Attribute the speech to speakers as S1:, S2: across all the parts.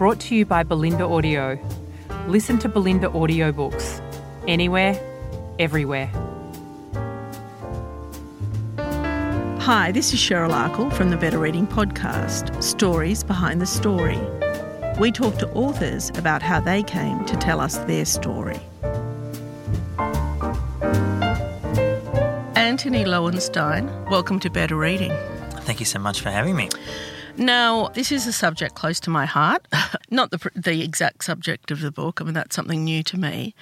S1: brought to you by Bolinda Audio. Listen to Bolinda audiobooks anywhere, everywhere.
S2: Hi, this is Cheryl Akle from the Better Reading Podcast Stories Behind the Story. We talk to authors about how they came to tell us their story. Antony Loewenstein, welcome to Better Reading.
S3: Thank you so much for having me.
S2: Now, this is a subject close to my heart, not the, the exact subject of the book. I mean, that's something new to me.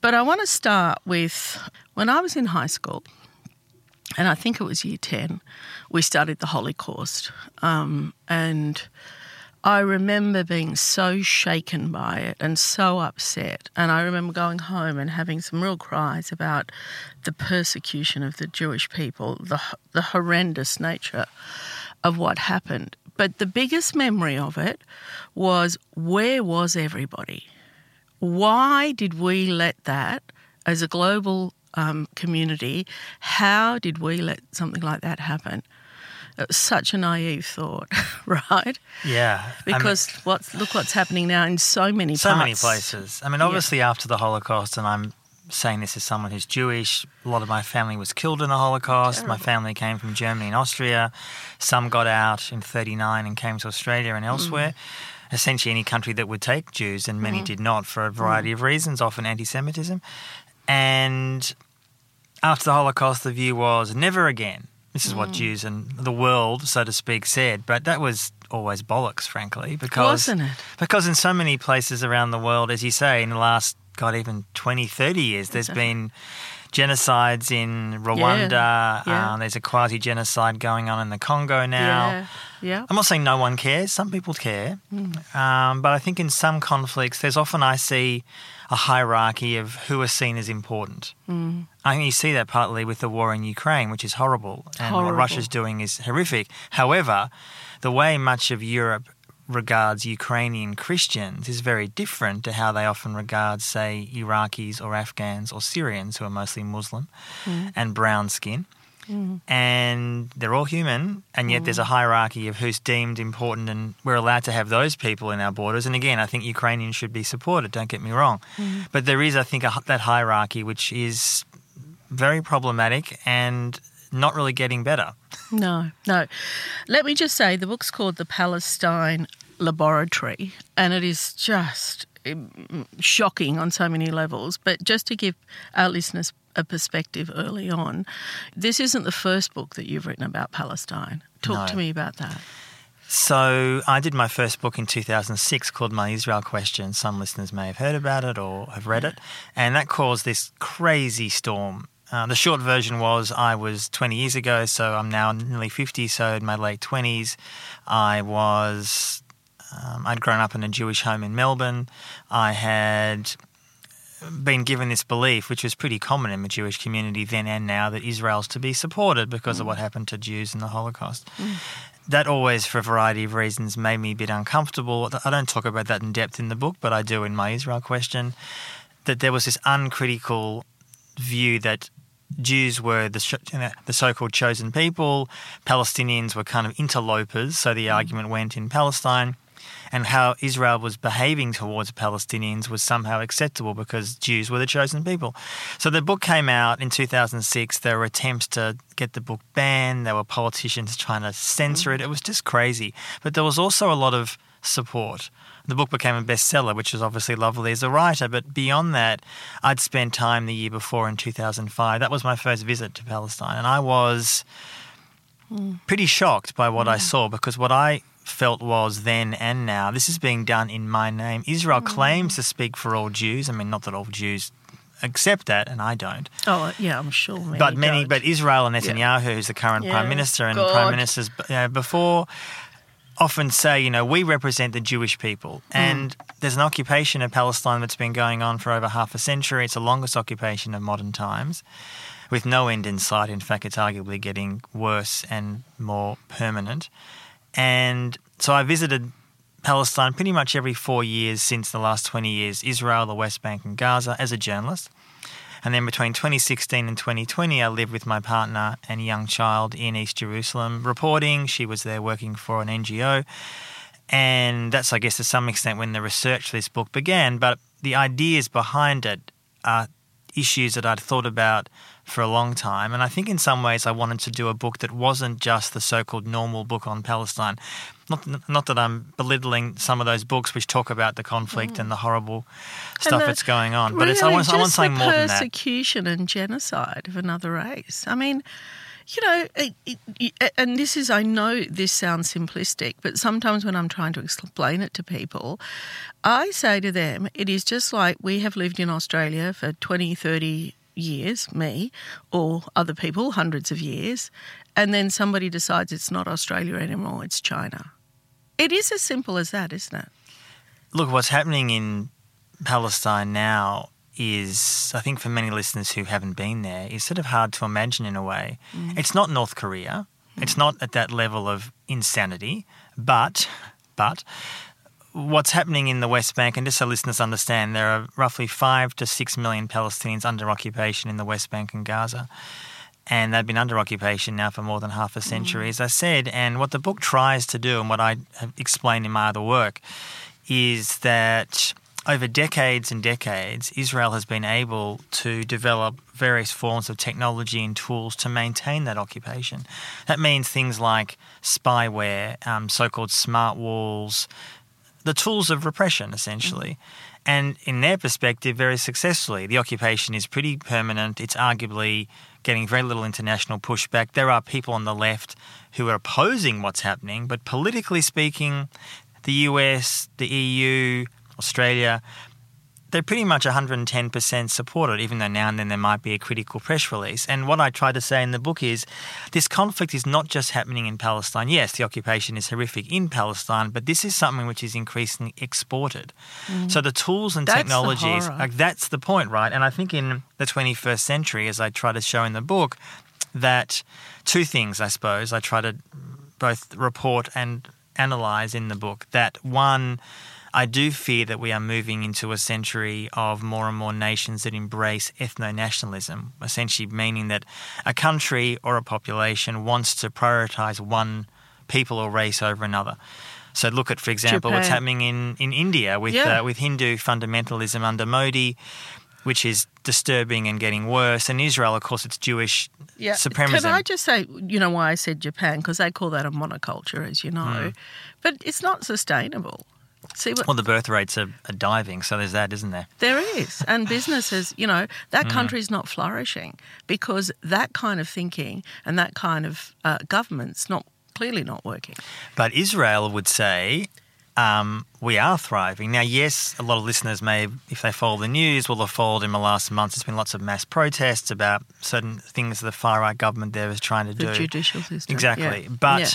S2: But I want to start with when I was in high school, and I think it was year 10, we studied the Holocaust. Um, and I remember being so shaken by it and so upset. And I remember going home and having some real cries about the persecution of the Jewish people, the, the horrendous nature of what happened. But the biggest memory of it was where was everybody? Why did we let that, as a global um, community, how did we let something like that happen? It was such a naive thought, right?
S3: Yeah,
S2: because I mean, what's look what's happening now in so many
S3: so
S2: parts.
S3: many places. I mean, obviously yeah. after the Holocaust, and I'm saying this as someone who's Jewish. A lot of my family was killed in the Holocaust. Terrible. My family came from Germany and Austria. Some got out in '39 and came to Australia and elsewhere. Mm. Essentially, any country that would take Jews, and many mm. did not for a variety mm. of reasons, often anti-Semitism. And after the Holocaust, the view was never again this is what mm. Jews and the world, so to speak, said. But that was always bollocks, frankly, because
S2: Wasn't it?
S3: because in so many places around the world, as you say, in the last God even 20, 30 years, there's been genocides in Rwanda. Yeah. Yeah. Um, there's a quasi genocide going on in the Congo now.
S2: Yeah. yeah.
S3: I'm not saying no one cares. Some people care. Mm. Um, but I think in some conflicts, there's often I see a hierarchy of who are seen as important. Mm. I think you see that partly with the war in Ukraine, which is horrible, and
S2: horrible.
S3: what Russia's doing is horrific. However, the way much of Europe regards Ukrainian Christians is very different to how they often regard, say, Iraqis or Afghans or Syrians, who are mostly Muslim mm. and brown skin. Mm. And they're all human, and yet mm. there's a hierarchy of who's deemed important, and we're allowed to have those people in our borders. And again, I think Ukrainians should be supported, don't get me wrong. Mm. But there is, I think, a, that hierarchy which is very problematic and not really getting better.
S2: No, no. Let me just say the book's called The Palestine Laboratory, and it is just um, shocking on so many levels. But just to give our listeners a perspective early on, this isn't the first book that you've written about Palestine. Talk
S3: no.
S2: to me about that.
S3: So, I did my first book in 2006 called My Israel Question. Some listeners may have heard about it or have read it. And that caused this crazy storm uh, the short version was I was 20 years ago, so I'm now nearly 50. So in my late 20s, I was um, I'd grown up in a Jewish home in Melbourne. I had been given this belief, which was pretty common in the Jewish community then and now, that Israel's to be supported because mm. of what happened to Jews in the Holocaust. Mm. That always, for a variety of reasons, made me a bit uncomfortable. I don't talk about that in depth in the book, but I do in my Israel question. That there was this uncritical view that Jews were the, the so called chosen people, Palestinians were kind of interlopers, so the mm. argument went in Palestine. And how Israel was behaving towards Palestinians was somehow acceptable because Jews were the chosen people. So the book came out in 2006. There were attempts to get the book banned. There were politicians trying to censor mm. it. It was just crazy. But there was also a lot of support the book became a bestseller, which was obviously lovely as a writer. But beyond that, I'd spent time the year before in 2005. That was my first visit to Palestine. And I was pretty shocked by what I saw because what I felt was then and now this is being done in my name. Israel mm. claims to speak for all Jews. I mean, not that all Jews accept that, and I don't.
S2: Oh, yeah, I'm sure. Many
S3: but many,
S2: don't.
S3: but Israel and Netanyahu, yeah. who's the current
S2: yeah.
S3: prime minister, and
S2: God.
S3: prime ministers before, often say, you know, we represent the Jewish people. Hmm. And there's an occupation of Palestine that's been going on for over half a century. It's the longest occupation of modern times with no end in sight. In fact, it's arguably getting worse and more permanent. And so I visited Palestine pretty much every four years since the last 20 years Israel, the West Bank, and Gaza as a journalist. And then between 2016 and 2020, I lived with my partner and young child in East Jerusalem reporting. She was there working for an NGO. And that's, I guess, to some extent when the research for this book began. But the ideas behind it are issues that I'd thought about for a long time. And I think in some ways I wanted to do a book that wasn't just the so called normal book on Palestine. Not, not that I'm belittling some of those books which talk about the conflict mm. and the horrible stuff
S2: the,
S3: that's going on, but it's I want, I want something
S2: the
S3: more than that.
S2: persecution and genocide of another race. I mean, you know, it, it, and this is, I know this sounds simplistic, but sometimes when I'm trying to explain it to people, I say to them, it is just like we have lived in Australia for 20, 30 years, me, or other people, hundreds of years, and then somebody decides it's not Australia anymore, it's China. It is as simple as that, isn't it?
S3: Look, what's happening in Palestine now is, I think for many listeners who haven't been there, is sort of hard to imagine in a way. Mm. It's not North Korea. Mm. It's not at that level of insanity, but but what's happening in the West Bank, and just so listeners understand, there are roughly five to six million Palestinians under occupation in the West Bank and Gaza. And they've been under occupation now for more than half a century, mm. as I said. And what the book tries to do, and what I have explained in my other work, is that over decades and decades, Israel has been able to develop various forms of technology and tools to maintain that occupation. That means things like spyware, um, so called smart walls, the tools of repression, essentially. Mm-hmm. And in their perspective, very successfully. The occupation is pretty permanent. It's arguably getting very little international pushback. There are people on the left who are opposing what's happening, but politically speaking, the US, the EU, Australia, they're pretty much 110% supported, even though now and then there might be a critical press release. And what I try to say in the book is this conflict is not just happening in Palestine. Yes, the occupation is horrific in Palestine, but this is something which is increasingly exported. Mm. So the tools and
S2: that's
S3: technologies,
S2: like,
S3: that's the point, right? And I think in the 21st century, as I try to show in the book, that two things, I suppose, I try to both report and analyze in the book. That one, I do fear that we are moving into a century of more and more nations that embrace ethno nationalism, essentially meaning that a country or a population wants to prioritize one people or race over another. So look at, for example,
S2: Japan.
S3: what's happening in, in India with
S2: Yeah.
S3: uh, with Hindu fundamentalism under Modi, which is disturbing and getting worse. And Israel, of course, it's Jewish supremacy.
S2: Can I just say, you know, why I said Japan? Because they call that a monoculture, as you know. But it's not sustainable. See what
S3: well, the birth rates are, are diving, so there's that, isn't there?
S2: there is, and businesses, you know, that country's not flourishing because that kind of thinking and that kind of uh, government's not clearly not working.
S3: But Israel would say um, we are thriving. Now, yes, a lot of listeners may, if they follow the news, will have followed in the last months. There's been lots of mass protests about certain things the far right government there is trying to
S2: The
S3: do.
S2: The judicial system,
S3: Exactly.
S2: Yeah.
S3: But
S2: Yeah.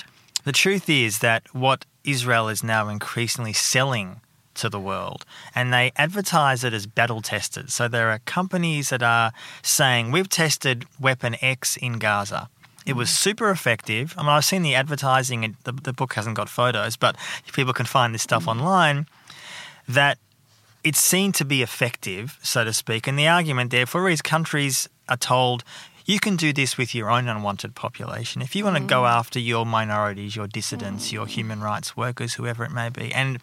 S3: The truth is that what Israel is now increasingly selling to the world, and they advertise it as battle tested. So there are companies that are saying, We've tested Weapon X in Gaza. It was mm. super effective. I mean, I've seen the advertising, and the, the book hasn't got photos, but people can find this stuff mm. online. That it's seen to be effective, so to speak. And the argument, therefore, is countries are told you can do this with your own unwanted population. If you want to go after your minorities, your dissidents, your human rights workers, whoever it may be. And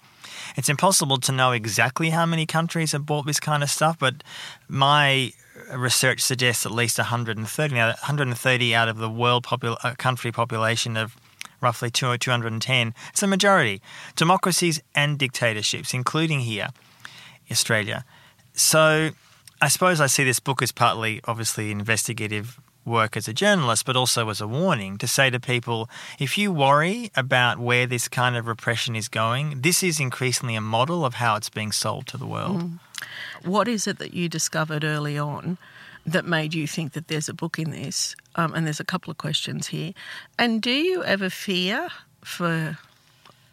S3: it's impossible to know exactly how many countries have bought this kind of stuff, but my research suggests at least 130. Now, 130 out of the world popul- uh, country population of roughly 2 210. It's a majority. Democracies and dictatorships, including here. Australia. So I suppose I see this book as partly, obviously, investigative work as a journalist, but also as a warning to say to people if you worry about where this kind of repression is going, this is increasingly a model of how it's being sold to the world.
S2: What is it that you discovered early on that made you think that there's a book in this? Um, and there's a couple of questions here. And do you ever fear for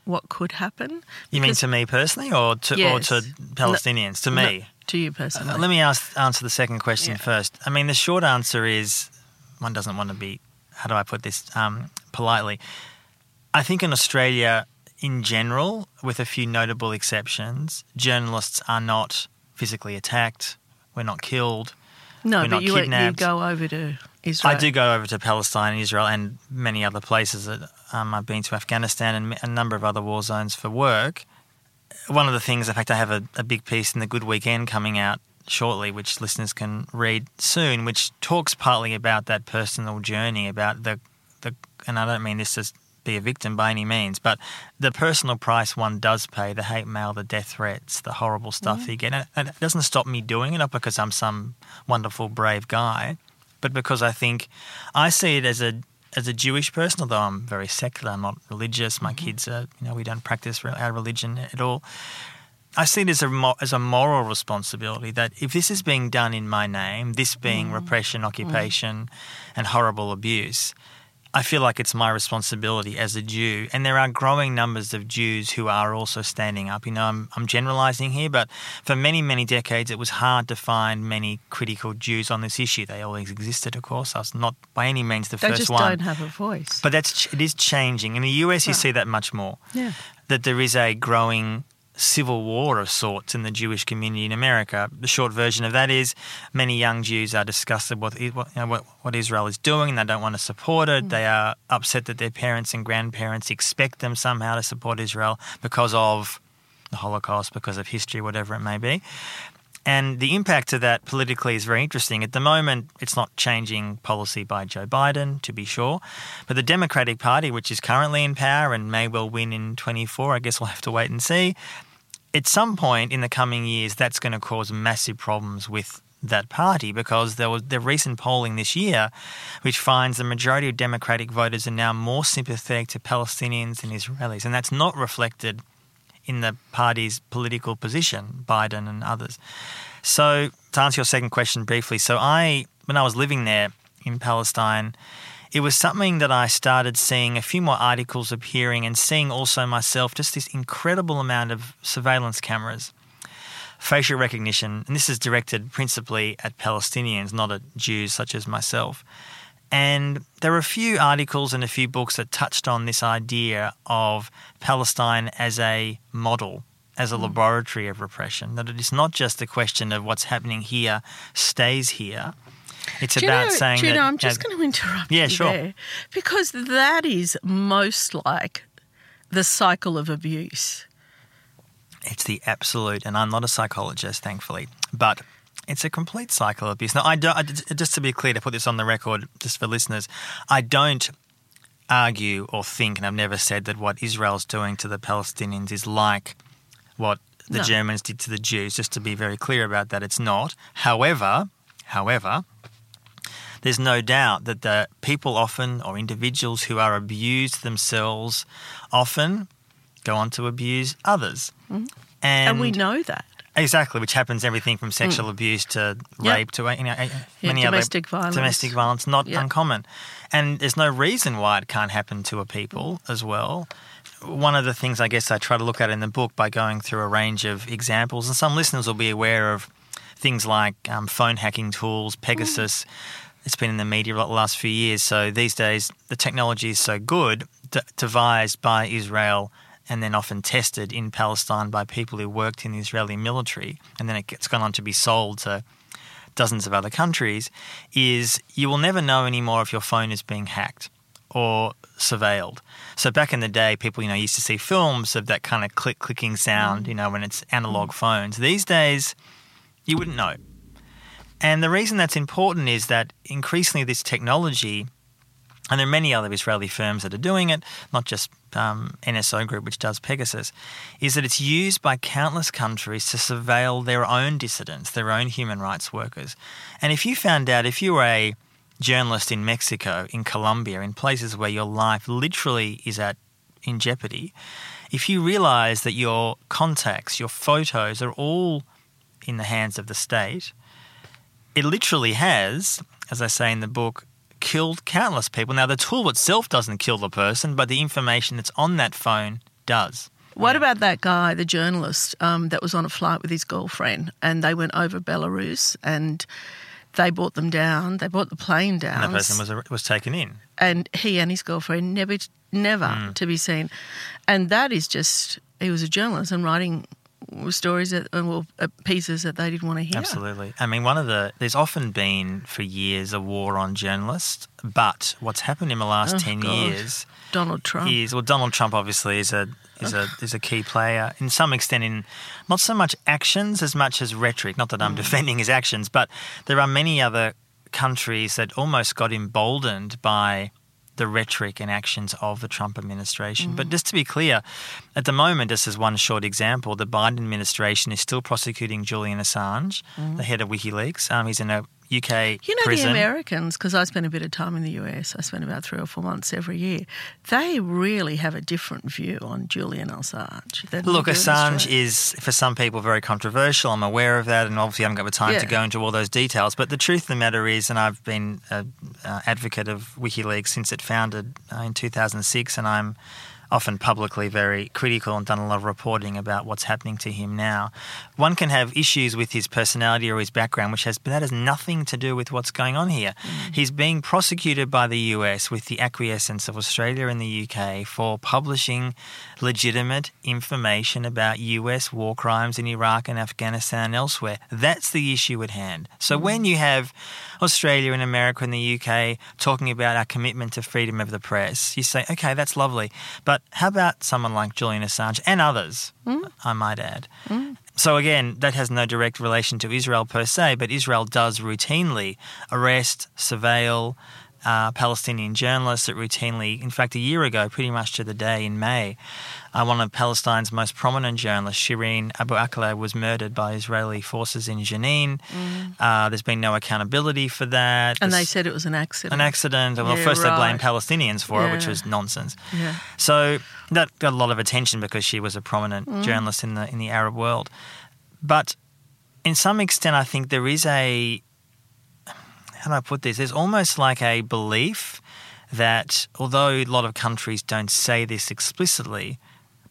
S2: what could happen.
S3: You mean to me personally, or to or to Palestinians? to me.
S2: To you personally.
S3: Uh, Let me ask, answer the second question
S2: Yeah.
S3: first. I mean, the short answer is one doesn't want to be, how do I put this um, politely? I think in Australia, in general, with a few notable exceptions, journalists are not physically attacked, we're not killed.
S2: no,
S3: we're
S2: but
S3: not
S2: you, you go over to Israel.
S3: I do go over to Palestine Israel and many other places. That, um, I've been to Afghanistan and a number of other war zones for work. One of the things, in fact, I have a, a big piece in the Good Weekend coming out shortly, which listeners can read soon, which talks partly about that personal journey, about the, the and I don't mean this as be a victim by any means, but the personal price one does pay, the hate mail, the death threats, the horrible stuff you get. And it- and it doesn't stop me doing it, not because I'm some wonderful, brave guy, but because I think I see it as a as a Jewish person, although I'm very secular, I'm not religious. My mm-hmm. kids are, you know, we don't practice our religion at all. I see it as a as a moral responsibility that if this is being done in my name, this being mm. repression, mm. occupation, and horrible abuse, I feel like it's my responsibility as a Jew. And there are growing numbers of Jews who are also standing up. You know, I'm, I'm generalizing here, but for many, many decades, it was hard to find many critical Jews on this issue. They always existed, of course. I was not by any means the
S2: they
S3: first
S2: just
S3: one.
S2: don't have a voice.
S3: But that's it is changing. In the US, you see that much more.
S2: yeah.
S3: That there is a growing civil war of sorts in the Jewish community in America. The short version of that is many young Jews are disgusted with what, you know, what, what Israel is doing and they don't want to support it. Mm. They are upset that their parents and grandparents expect them somehow to support Israel because of the Holocaust, because of history, whatever it may be. And the impact of that politically is very interesting. At the moment, it's not changing policy by Joe Biden, to be sure. But the Democratic Party, which is currently in power and may well win in 24, I guess we'll have to wait and see. At some point in the coming years, that's going to cause massive problems with that party because there was the recent polling this year, which finds the majority of Democratic voters are now more sympathetic to Palestinians than Israelis. And that's not reflected in the party's political position, Biden and others. So, to answer your second question briefly, so I, when I was living there in Palestine, it was something that I started seeing a few more articles appearing and seeing also myself just this incredible amount of surveillance cameras, facial recognition, and this is directed principally at Palestinians, not at Jews such as myself. And there were a few articles and a few books that touched on this idea of Palestine as a model, as a hmm. laboratory of repression. That it is not just a question of what's happening here stays here. It's
S2: Do you
S3: about
S2: know,
S3: saying
S2: Juno,
S3: that.
S2: I'm just
S3: you know,
S2: going to interrupt
S3: Yeah,
S2: you
S3: sure.
S2: there because that is most like the cycle of abuse.
S3: It's the absolute, and I'm not a psychologist, thankfully, but it's a complete cycle of abuse. Now, I don't, I- just to be clear, to put this on the record, just for listeners, I don't argue or think, and I've never said that what Israel's doing to the Palestinians is like what the
S2: No.
S3: Germans did to the Jews. Just to be very clear about that, it's not. However, however, there's no doubt that the people often, or individuals who are abused themselves, often go on to abuse others. And,
S2: Mm-hmm. And, we know that.
S3: Exactly, which happens everything from sexual abuse to
S2: Yep.
S3: rape to you know, eh,
S2: Yeah, domestic
S3: other
S2: violence.
S3: domestic violence, not
S2: Yeah.
S3: uncommon. And there's no reason why it can't happen to a people as well. One of the things I guess I try to look at in the book by going through a range of examples, and some listeners will be aware of things like um, phone hacking tools, Pegasus. It's been in the media the last few years. So these days, the technology is so good, d- devised by Israel and then often tested in Palestine by people who worked in the Israeli military, and then it gets gone on to be sold to dozens of other countries, is you will never know anymore if your phone is being hacked or surveilled. So back in the day, people you know used to see films of that kind of click clicking sound, mm. you know, when it's mm. analog phones. These days, you wouldn't know. And the reason that's important is that increasingly this technology, and there are many other Israeli firms that are doing it, not just um, NSO Group, which does Pegasus, is that it's used by countless countries to surveil their own dissidents, their own human rights workers. And if you found out, if you were a journalist in Mexico, in Colombia, in places where your life literally is at in jeopardy, if you realize that your contacts, your photos are all in the hands of the state, it literally has, as I say in the book, killed countless people. Now, the tool itself doesn't kill the person, but the information that's on that phone does.
S2: What about that guy, the journalist, um, that was on a flight with his girlfriend and they went over Belarus and they brought them down. They brought the plane down.
S3: And that person was was taken in.
S2: and he and his girlfriend never, never
S3: Mm.
S2: to be seen. And that is just, he was a journalist and writing stories that, uh, well, uh, pieces that they didn't want to hear.
S3: Absolutely. I mean, one of the there's often been for years a war on journalists, but what's happened in the last ten
S2: God.
S3: years
S2: Donald Trump.
S3: is well, Donald Trump obviously is a is a is a key player in some extent in not so much actions as much as rhetoric. Not that
S2: Mm.
S3: I'm defending his actions, but there are many other countries that almost got emboldened by the rhetoric and actions of the Trump administration.
S2: Mm.
S3: But just to be clear, at the moment, just as one short example, the Biden administration is still prosecuting Julian Assange, the head of WikiLeaks. Um, he's in a UK.
S2: You know,
S3: prison.
S2: the Americans, because I spent a bit of time in the US, I spent about three or four months every year, they really have a different view on Julian Assange.
S3: Look, Assange is, for some people, very controversial. I'm aware of that, and obviously, I haven't got the time
S2: Yeah.
S3: to go into all those details. But the truth of the matter is, and I've been an advocate of WikiLeaks since it founded uh, in 2006, and I'm often publicly very critical and done a lot of reporting about what's happening to him now. One can have issues with his personality or his background, which has but that has nothing to do with what's going on here. Mm. He's being prosecuted by the US with the acquiescence of Australia and the UK for publishing legitimate information about US war crimes in Iraq and Afghanistan and elsewhere. That's the issue at hand. So mm. when you have Australia and America and the UK talking about our commitment to freedom of the press, you say, okay, that's lovely. But how about someone like Julian Assange and others, mm. I might add? Mm. So again, that has no direct relation to Israel per se, but Israel does routinely arrest, surveil uh, Palestinian journalists. that routinely, in fact, a year ago, pretty much to the day in May, uh, one of Palestine's most prominent journalists, Shireen Abu Akleh, was murdered by Israeli forces in Jenin. Uh, there's been no accountability for that.
S2: Mm. And they said it was an accident.
S3: an accident. Well,
S2: Yeah,
S3: first they blamed Palestinians for it, which was nonsense.
S2: Yeah.
S3: So that got a lot of attention because she was a prominent
S2: Mm.
S3: journalist in the in the Arab world. But in some extent, I think there is a how do I put this? There's almost like a belief that although a lot of countries don't say this explicitly,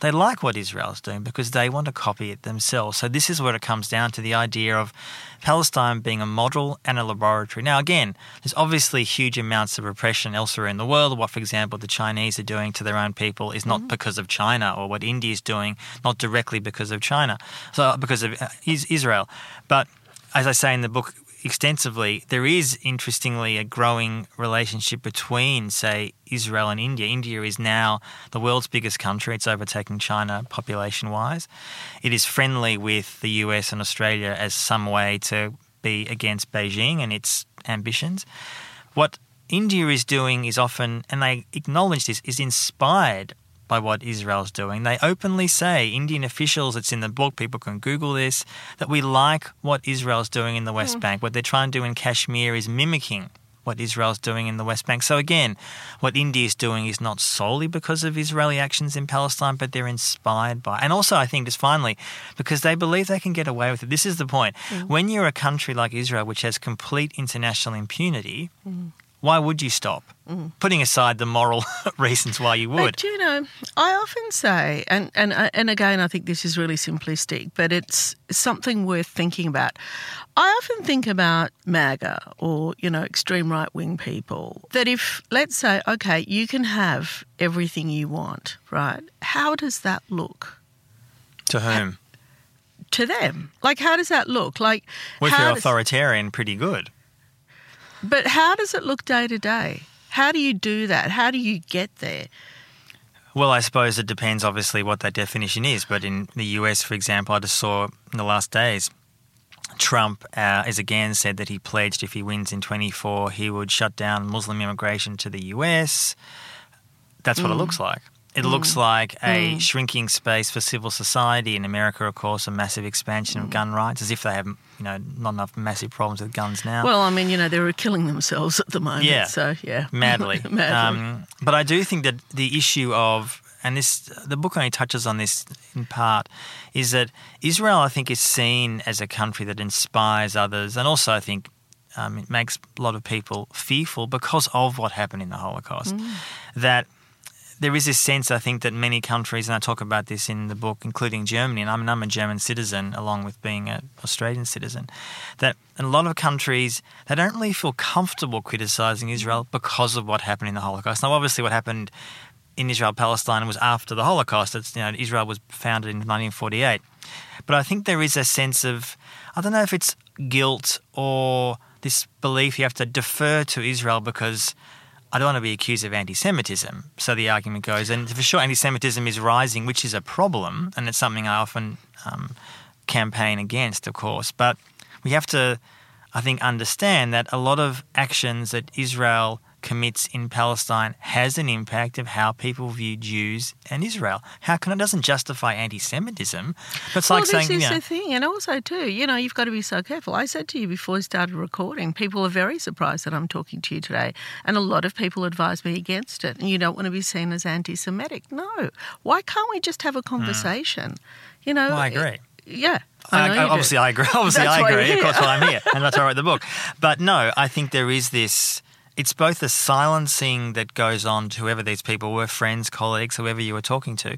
S3: they like what Israel's doing because they want to copy it themselves. So this is where it comes down to the idea of Palestine being a model and a laboratory. Now, again, there's obviously huge amounts of repression elsewhere in the world. What, for example, the Chinese are doing to their own people is not because of China, or what India is doing, not directly because of China, so because of uh, Israel. But as I say in the book extensively, there is interestingly a growing relationship between, say, Israel and India. India is now the world's biggest country. It's overtaking China population wise. It is friendly with the US and Australia as some way to be against Beijing and its ambitions. What India is doing is often, and they acknowledge this, is inspired by what Israel's doing. They openly say, Indian officials, it's in the book, people can Google this, that we like what Israel's doing in the West hmm. Bank. What they're trying to do in Kashmir is mimicking what Israel's doing in the West Bank. So again, what India is doing is not solely because of Israeli actions in Palestine, but they're inspired by. And also, I think, just finally, because they believe they can get away with it. This is the point. Hmm. When you're a country like Israel, which has complete international impunity, hmm. Why would you stop? Putting aside the moral reasons why you would.
S2: But you know, I often say, and and uh, and again, I think this is really simplistic, but it's something worth thinking about. I often think about MAGA or you know extreme right wing people. That if let's say, okay, you can have everything you want, right? How does that look
S3: To whom?
S2: to them? Like, how does that look? Like,
S3: Well, if
S2: how
S3: you're
S2: does-
S3: authoritarian, pretty good.
S2: But how does it look day to day? How do you do that? How do you get there?
S3: Well, I suppose it depends, obviously, what that definition is. But in the US, for example, I just saw in the last days, Trump uh, has again said that he pledged if he wins in 24, he would shut down Muslim immigration to the US. That's what it looks like. It looks like a shrinking space for civil society in America, of course, a massive expansion of gun rights, as if they have, you know, not enough massive problems with guns now.
S2: Well, I mean, you know, they're killing themselves at the moment.
S3: Yeah.
S2: So, yeah.
S3: madly.
S2: Madly.
S3: Um, but I do think that the issue of, and this, the book only touches on this in part, is that Israel, I think, is seen as a country that inspires others, and also I think um, it makes a lot of people fearful because of what happened in the Holocaust. That there is this sense, I think, that many countries, and I talk about this in the book, including Germany, and I'm, I'm a German citizen along with being an Australian citizen, that in a lot of countries, they don't really feel comfortable criticizing Israel because of what happened in the Holocaust. Now, obviously, what happened in Israel Palestine was after the Holocaust. It's, you know, Israel was founded in 1948. But I think there is a sense of, I don't know if it's guilt or this belief you have to defer to Israel because I don't want to be accused of anti Semitism. So the argument goes, and for sure, anti Semitism is rising, which is a problem, and it's something I often um, campaign against, of course. But we have to, I think, understand that a lot of actions that Israel commits in Palestine has an impact of how people view Jews and Israel. How can it doesn't justify anti-Semitism? But it's
S2: well,
S3: like
S2: this
S3: saying,
S2: is
S3: you know,
S2: the thing, and also too, you know, you've got to be so careful. I said to you before we started recording, people are very surprised that I'm talking to you today, and a lot of people advise me against it. And you don't want to be seen as anti-Semitic. No, why can't we just have a conversation? You know,
S3: well, I agree.
S2: Yeah. I
S3: I,
S2: you do.
S3: obviously, I agree. Obviously,
S2: That's
S3: I agree. Of course, why I'm here, and that's why I wrote the book. But no, I think there is this. It's both the silencing that goes on to whoever these people were, friends, colleagues, whoever you were talking to,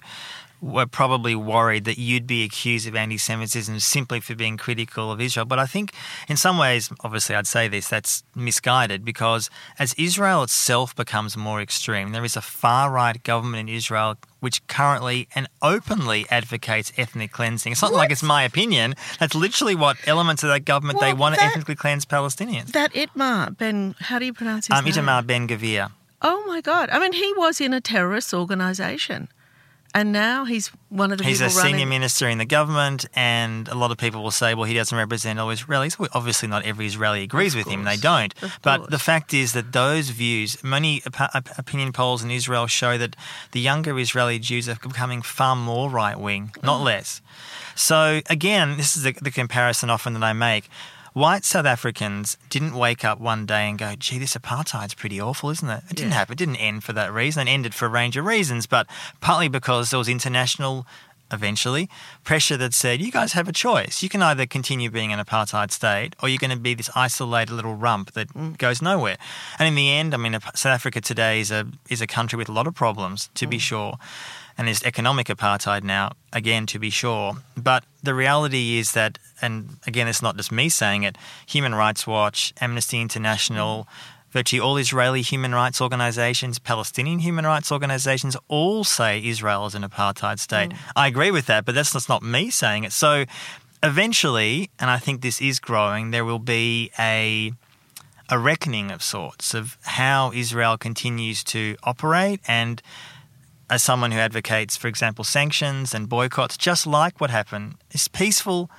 S3: were probably worried that you'd be accused of anti-Semitism simply for being critical of Israel. But I think, in some ways, obviously, I'd say this that's misguided because as Israel itself becomes more extreme, there is a far-right government in Israel which currently and openly advocates ethnic cleansing. It's not like it's my opinion. That's literally what elements of that government they
S2: Well,
S3: want to ethnically cleanse Palestinians.
S2: That Itmar Ben, how do you pronounce his
S3: Um,
S2: name?
S3: Itamar Ben Gvir.
S2: Oh my God! I mean, he was in a terrorist organisation, and now he's one of the
S3: He's a
S2: people
S3: senior minister in the government, and a lot of people will say, well, he doesn't represent all Israelis. Well, obviously, not every Israeli agrees with him. They don't.
S2: Of
S3: But
S2: course.
S3: the fact is that those views, many op- op- opinion polls in Israel show that the younger Israeli Jews are becoming far more right wing, not mm. less. So, again, this is the, the comparison often that I make. White South Africans didn't wake up one day and go, gee, this apartheid's pretty awful, isn't it? It didn't
S2: Yeah.
S3: happen. It didn't end for that reason. It ended for a range of reasons, but partly because there was international, eventually, pressure that said, you guys have a choice. You can either continue being an apartheid state or you're going to be this isolated little rump that mm. goes nowhere. And in the end, I mean, South Africa today is a, is a country with a lot of problems, to be mm. sure. And there's economic apartheid now, again, to be sure. But the reality is that, and again, it's not just me saying it, Human Rights Watch, Amnesty International, virtually all Israeli human rights organizations, Palestinian human rights organizations, all say Israel is an apartheid state. Mm. I agree with that, but that's just not me saying it. So eventually, and I think this is growing, there will be a a reckoning of sorts of how Israel continues to operate and as someone who advocates, for example, sanctions and boycotts, just like what happened, is peaceful,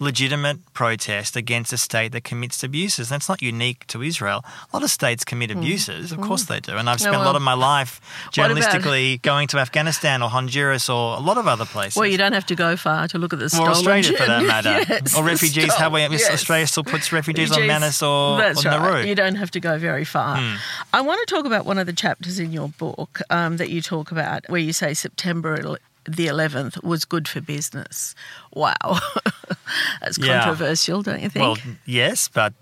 S3: legitimate protest against a state that commits abuses. That's not unique to Israel. A lot of states commit abuses, of course they do. And I've spent a lot of my life journalistically going to Afghanistan or Honduras or a lot of other places.
S2: Well, you don't have to go far to look at the
S3: or Australia for that matter.
S2: Yes,
S3: or refugees. How we,
S2: yes.
S3: Australia still puts refugees, on
S2: Refugees,
S3: Manus or,
S2: That's
S3: or
S2: right. You don't have to go very far.
S3: Hmm.
S2: I want to talk about one of the chapters in your book um, that you talk about, where you say September the 11th was good for business. Wow, that's
S3: Yeah.
S2: controversial, don't you think?
S3: Well, yes, but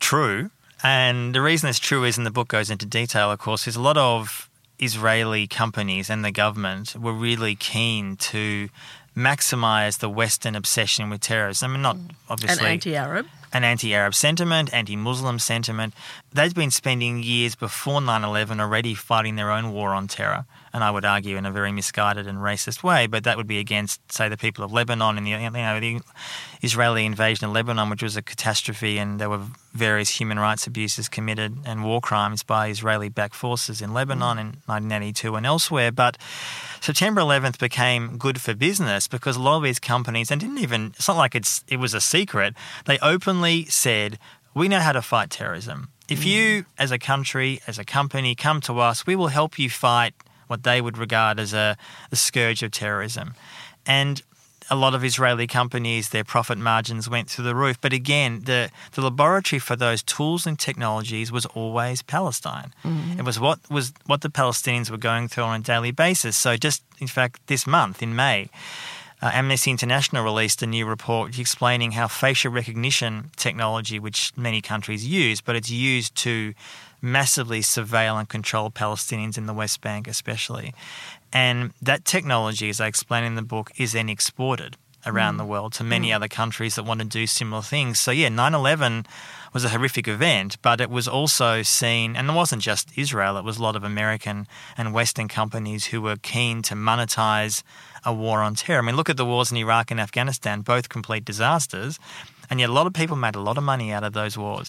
S3: true. And the reason it's true is, and the book goes into detail, of course, is a lot of Israeli companies and the government were really keen to maximize the Western obsession with terrorism. I mean, not mm.
S2: and
S3: obviously
S2: anti-Arab.
S3: an anti Arab sentiment, anti Muslim sentiment. They've been spending years before 9 11 already fighting their own war on terror. And I would argue in a very misguided and racist way, but that would be against, say, the people of Lebanon and the, you know, the Israeli invasion of Lebanon, which was a catastrophe, and there were various human rights abuses committed and war crimes by Israeli backed forces in Lebanon mm. in 1982 and elsewhere. But September 11th became good for business because a lot of these companies, and didn't even, it's not like it's it was a secret, they openly said, we know how to fight terrorism. If mm. you, as a country, as a company, come to us, we will help you fight what they would regard as a, a scourge of terrorism. And a lot of Israeli companies, their profit margins went through the roof. But again, the, the laboratory for those tools and technologies was always Palestine. It was what was what the Palestinians were going through on a daily basis. So just in fact, this month in May, uh, Amnesty International released a new report explaining how facial recognition technology, which many countries use, but it's used to massively surveil and control Palestinians in the West Bank, especially. And that technology, as I explain in the book, is then exported around mm. the world to many mm. other countries that want to do similar things. So, yeah, 9 11 was a horrific event, but it was also seen, and it wasn't just Israel, it was a lot of American and Western companies who were keen to monetize a war on terror. I mean, look at the wars in Iraq and Afghanistan, both complete disasters, and yet a lot of people made a lot of money out of those wars.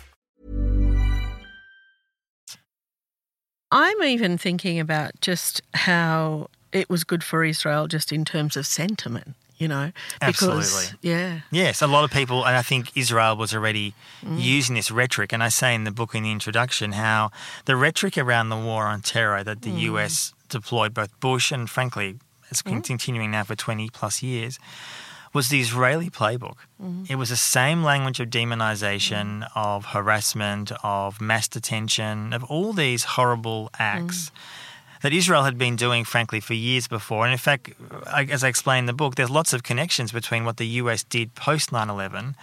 S2: I'm even thinking about just how it was good for Israel just in terms of sentiment you know.
S3: Because, Absolutely.
S2: Yeah.
S3: Yes, a lot of people, and I think Israel was already mm. using this rhetoric. And I say in the book in the introduction how the rhetoric around the war on terror that the mm. US deployed, both Bush and frankly, it's mm. continuing now for 20 plus years, was the Israeli playbook. Mm. It was the same language of demonization, mm. of harassment, of mass detention, of all these horrible acts mm that Israel had been doing, frankly, for years before. And in fact, as I explain in the book, there's lots of connections between what the US did post 9 11.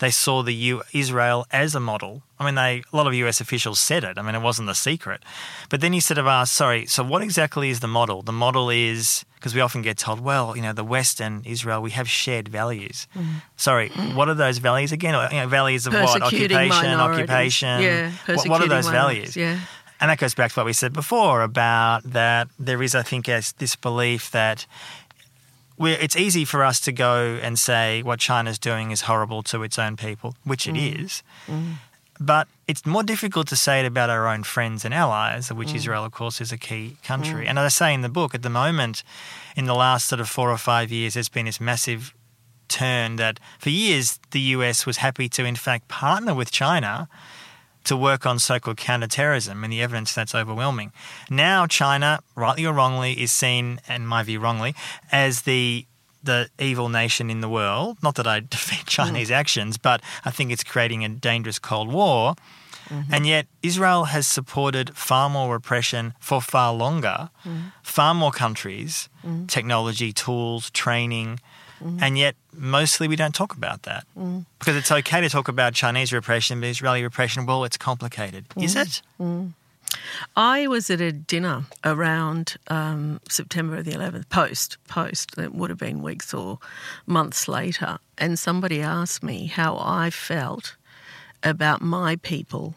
S3: They saw the U- Israel as a model. I mean, they, a lot of US officials said it. I mean, it wasn't a secret. But then he sort of asked, sorry, so what exactly is the model? The model is, because we often get told, well, you know, the West and Israel, we have shared values. Mm. Sorry, what are those values again? You know, values of what? Occupation,
S2: minorities.
S3: occupation.
S2: Yeah,
S3: what, what are those
S2: values? Yeah.
S3: And that goes back to what we said before about that there is, I think, this belief that it's easy for us to go and say what China's doing is horrible to its own people, which it mm. is. Mm. But it's more difficult to say it about our own friends and allies, of which mm. Israel, of course, is a key country. Mm. And as I say in the book, at the moment, in the last sort of four or five years, there's been this massive turn that for years the US was happy to, in fact, partner with China to work on so called counterterrorism, and the evidence that's overwhelming. Now, China, rightly or wrongly, is seen, in my view, wrongly, as the the evil nation in the world. Not that I defend Chinese mm. actions, but I think it's creating a dangerous Cold War. Mm-hmm. And yet, Israel has supported far more repression for far longer, mm. far more countries, mm. technology, tools, training, Mm. And yet, mostly we don't talk about that mm. because it's okay to talk about Chinese repression, but Israeli repression, well, it's complicated. Is it?
S2: I was at a dinner around um, September the 11th, post, post, it would have been weeks or months later, and somebody asked me how I felt about my people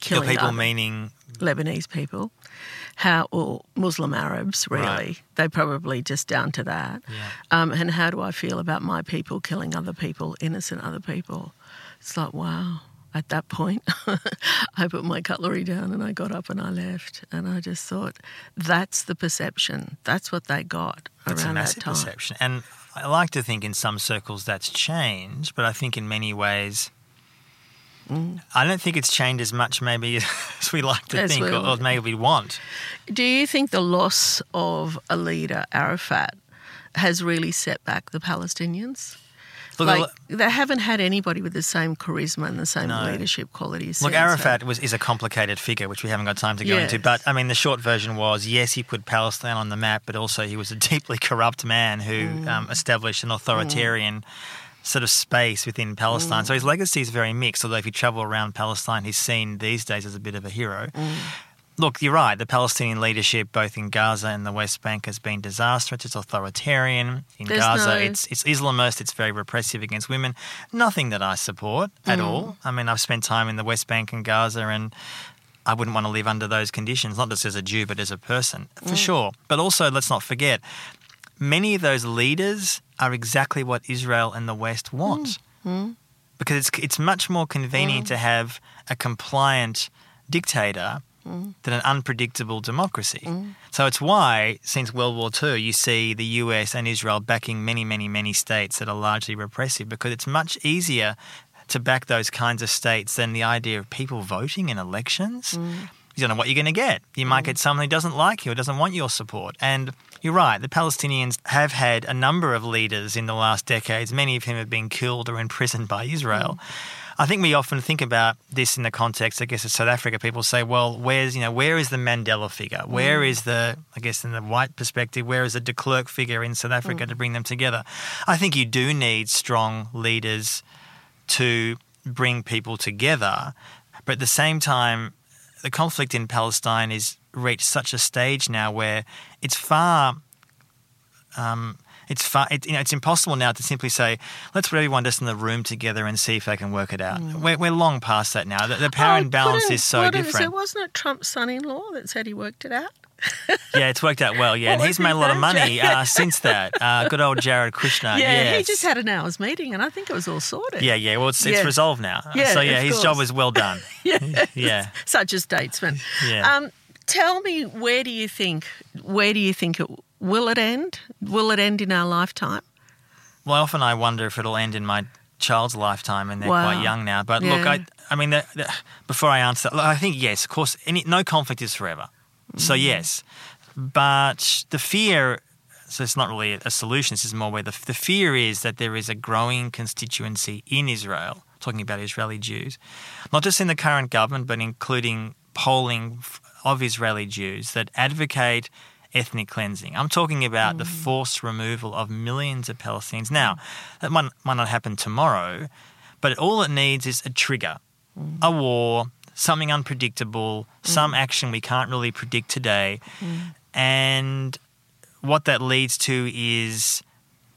S2: killing
S3: Your people
S2: other,
S3: meaning
S2: Lebanese people how, or Muslim Arabs, really. Right. They probably just down to that. Yeah. Um, and how do I feel about my people killing other people, innocent other people? It's like, wow. At that point, I put my cutlery down and I got up and I left. And I just thought, that's the perception. That's what they got
S3: that's
S2: around
S3: a massive
S2: that time.
S3: perception. And I like to think in some circles that's changed, but I think in many ways Mm. I don't think it's changed as much, maybe, as we like to as think, or, or maybe we want.
S2: Do you think the loss of a leader, Arafat, has really set back the Palestinians? Look, like, they haven't had anybody with the same charisma and the same no. leadership qualities.
S3: Look, Arafat was is a complicated figure, which we haven't got time to go yes. into. But I mean, the short version was yes, he put Palestine on the map, but also he was a deeply corrupt man who mm. um, established an authoritarian. Mm sort of space within Palestine. Mm. So his legacy is very mixed. Although if you travel around Palestine, he's seen these days as a bit of a hero. Mm. look, you're right. The Palestinian leadership, both in Gaza and the West Bank, has been disastrous. It's authoritarian. In
S2: There's
S3: Gaza,
S2: no-
S3: it's it's Islamist. It's very repressive against women. Nothing that I support at
S2: Mm.
S3: all. I mean, I've spent time in the West Bank and Gaza, and I wouldn't want to live under those conditions, not just as a Jew, but as a person,
S2: Mm.
S3: for sure. But also, let's not forget, many of those leaders are exactly what Israel and the West want.
S2: Mm. mm.
S3: Because it's, it's much more convenient to mm. have a compliant dictator mm. than an unpredictable democracy. So it's why, since World War II, you see the US and Israel backing many, many, many states that are largely repressive because it's much easier to back those kinds of states than the idea of people voting in elections. You don't know what you're going to get. You might get someone who doesn't like you or doesn't want your support. And you're right, the Palestinians have had a number of leaders in the last decades, many of whom have been killed or imprisoned by Israel. I think we often think about this in the context, I guess, of South Africa. People say, well, where's, you know, where is the Mandela figure? Where mm. is the, I guess, in the white perspective, where is the de Klerk figure in South Africa mm. to bring them together? I think you do need strong leaders to bring people together. But at the same time, the conflict in Palestine is reached such a stage now where it's far. Um, it's far, it, you know, it's impossible now to simply say, let's put everyone just in the room together and see if they can work it out. We're, we're long past that now. The, the power
S2: Oh,
S3: imbalance is so different.
S2: it? Wasn't it Trump's son-in-law that said he worked it out?
S3: Yeah, it's worked out well. Yeah, and he's made a lot of money uh, since that. Uh, good old Jared Kushner.
S2: yeah, he just had an hour's meeting, and I think it was all sorted.
S3: Yeah, yeah. Well, it's, it's resolved now.
S2: Yeah,
S3: so yeah, his
S2: course.
S3: job is well done.
S2: yeah,
S3: Yeah.
S2: such a statesman.
S3: Yeah.
S2: Um, tell me, where do you think? Where do you think it will it end? Will it end in our lifetime?
S3: Well, often I wonder if it'll end in my child's lifetime, and they're
S2: Wow.
S3: quite young now. But look, I, I mean, the, the, before I answer that, look, I think yes, of course, any, no conflict is forever. So
S2: Mm.
S3: yes, but the fear. So it's not really a solution. This is more where the, the fear is that there is a growing constituency in Israel, talking about Israeli Jews, not just in the current government, but including polling of Israeli Jews that advocate ethnic cleansing. I'm talking about the mm. forced removal of millions of Palestinians. Now, mm. that might, might not happen tomorrow, but all it needs is a trigger, mm. a war, something unpredictable, some action we can't really predict today. And what that leads to is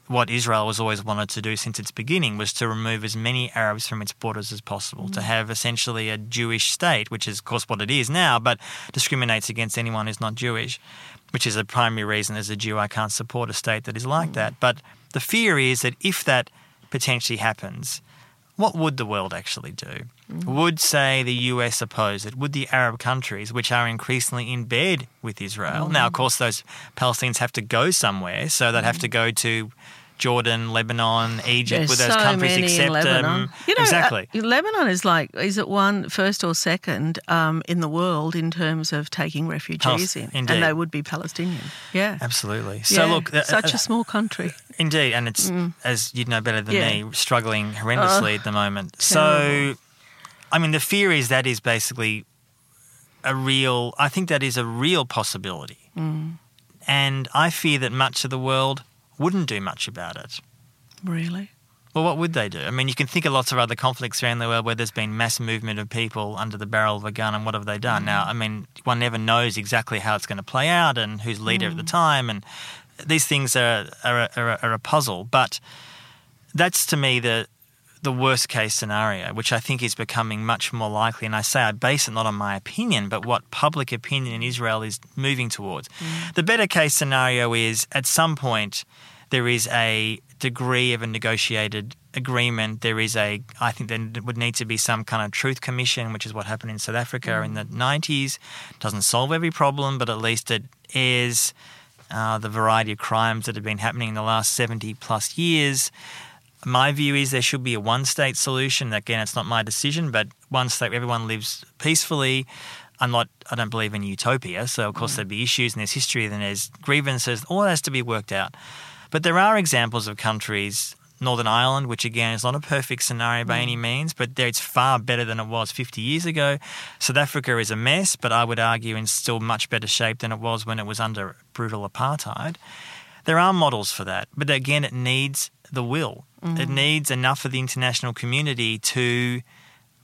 S3: what Israel has always wanted to do since its beginning was to remove as many Arabs from its borders as possible, to mm. have essentially a Jewish state, which is of course what it is now, but discriminates against anyone who's not Jewish, which is a primary reason as a Jew I can't support a state that is like mm. that. But the fear is that if that potentially happens, what would the world actually do? Would, say, the US oppose it? Would the Arab countries, which are increasingly in bed with Israel? Now, of course, those Palestinians have to go somewhere, so they'd have to go to Jordan, Lebanon, Egypt,
S2: There's
S3: where those
S2: so
S3: countries
S2: many
S3: accept
S2: in Lebanon.
S3: them.
S2: You know,
S3: exactly.
S2: uh, Lebanon is like is it one first or second um, in the world in terms of taking refugees
S3: Pal-
S2: in,
S3: indeed.
S2: and they would be Palestinian. Yeah,
S3: Absolutely. So,
S2: Yeah,
S3: look, uh,
S2: such
S3: uh,
S2: a small country.
S3: Indeed, and it's as you'd know better than
S2: Mm. Yeah.
S3: me, struggling horrendously at the moment. So. I mean, the fear is that is basically a real. I think that is a real possibility,
S2: Mm.
S3: and I fear that much of the world wouldn't do much about it.
S2: Really?
S3: Well, what would they do? I mean, you can think of lots of other conflicts around the world where there's been mass movement of people under the barrel of a gun, and what have they done? Now, I mean, one never knows exactly how it's going to play out and who's leader at the time, and these things are are, a- are, are a puzzle. But that's to me the the worst case scenario, which I think is becoming much more likely. And I say I base it not on my opinion, but what public opinion in Israel is moving towards. Mm. The better case scenario is at some point there is a degree of a negotiated agreement. There is a, I think there would need to be some kind of truth commission, which is what happened in South Africa in mm. the 90s. Doesn't solve every problem, but at least it airs uh, the variety of crimes that have been happening in the last 70 plus years. My view is there should be a one state solution. Again, it's not my decision, but one state where everyone lives peacefully. I'm not, I don't believe in utopia. So, of course, there'd be issues and there's history and there's grievances. All that has to be worked out. But there are examples of countries, Northern Ireland, which again is not a perfect scenario by hmm. any means, but there it's far better than it was 50 years ago. South Africa is a mess, but I would argue in still much better shape than it was when it was under brutal apartheid. There are models for that, but again, it needs the will. It mm-hmm. needs enough of the international community to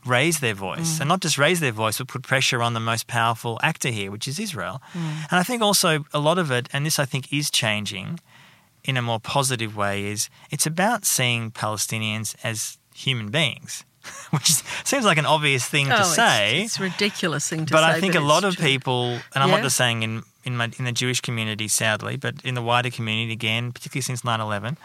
S3: raise their voice mm. and not just raise their voice, but put pressure on the most powerful actor here, which is Israel. Mm. And I think also a lot of it, and this I think is changing in a more positive way, is it's about seeing Palestinians as human beings, which seems like an obvious thing
S2: Oh,
S3: to
S2: it's-
S3: say.
S2: It's, ridiculous thing to
S3: but
S2: say.
S3: I think a lot of
S2: true.
S3: people, and I'm
S2: Yeah.
S3: not just saying in in, my, in the Jewish community, sadly, but in the wider community, again, particularly since 9/11,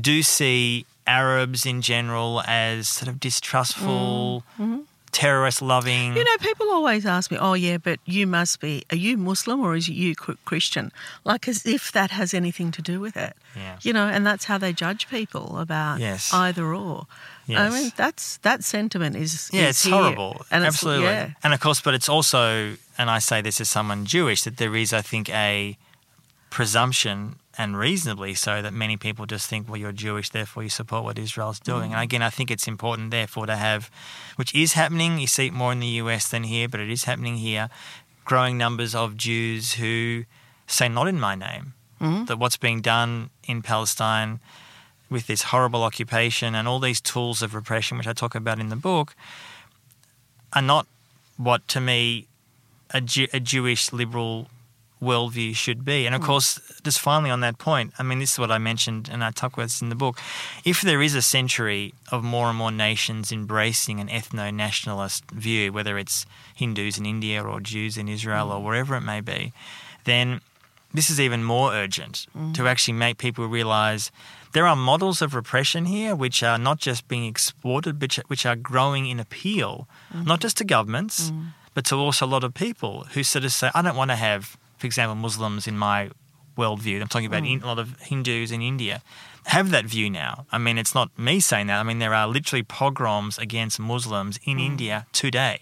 S3: do see Arabs in general as sort of distrustful, mm-hmm. Mm-hmm. Terrorist loving.
S2: You know, people always ask me, "Oh, yeah, but you must be. Are you Muslim or is you Christian?" Like as if that has anything to do with it.
S3: Yeah.
S2: You know, and that's how they judge people about
S3: Yes.
S2: either or. I mean, that's that sentiment is
S3: yeah,
S2: is
S3: it's
S2: here.
S3: horrible.
S2: And it's-
S3: Absolutely.
S2: yeah.
S3: And of course, but it's also, and I say this as someone Jewish, that there is, I think, a presumption, and reasonably so, that many people just think, well, you're Jewish, therefore you support what Israel's doing.
S2: Mm.
S3: And again, I think it's important, therefore, to have, which is happening, you see it more in the US than here, but it is happening here, growing numbers of Jews who say, not in my name,
S2: Mm.
S3: that what's being done in Palestine with this horrible occupation and all these tools of repression, which I talk about in the book, are not what to me a, Jew, a Jewish liberal worldview should be. And of hmm. course, just finally on that point, I mean, this is what I mentioned and I talk about this in the book. If there is a century of more and more nations embracing an ethno nationalist view, whether it's Hindus in India or Jews in Israel or hmm. wherever it may be, then this is even more urgent to hmm. actually make people realize there are models of repression here which are not just being exported, but which are growing in appeal, not just to governments, but to also a lot of people who sort of say, I don't want to have, for example, Muslims in my worldview. I'm talking about mm. in, a lot of Hindus in India have that view now. I mean, it's not me saying that. I mean, there are literally pogroms against Muslims in mm. India today.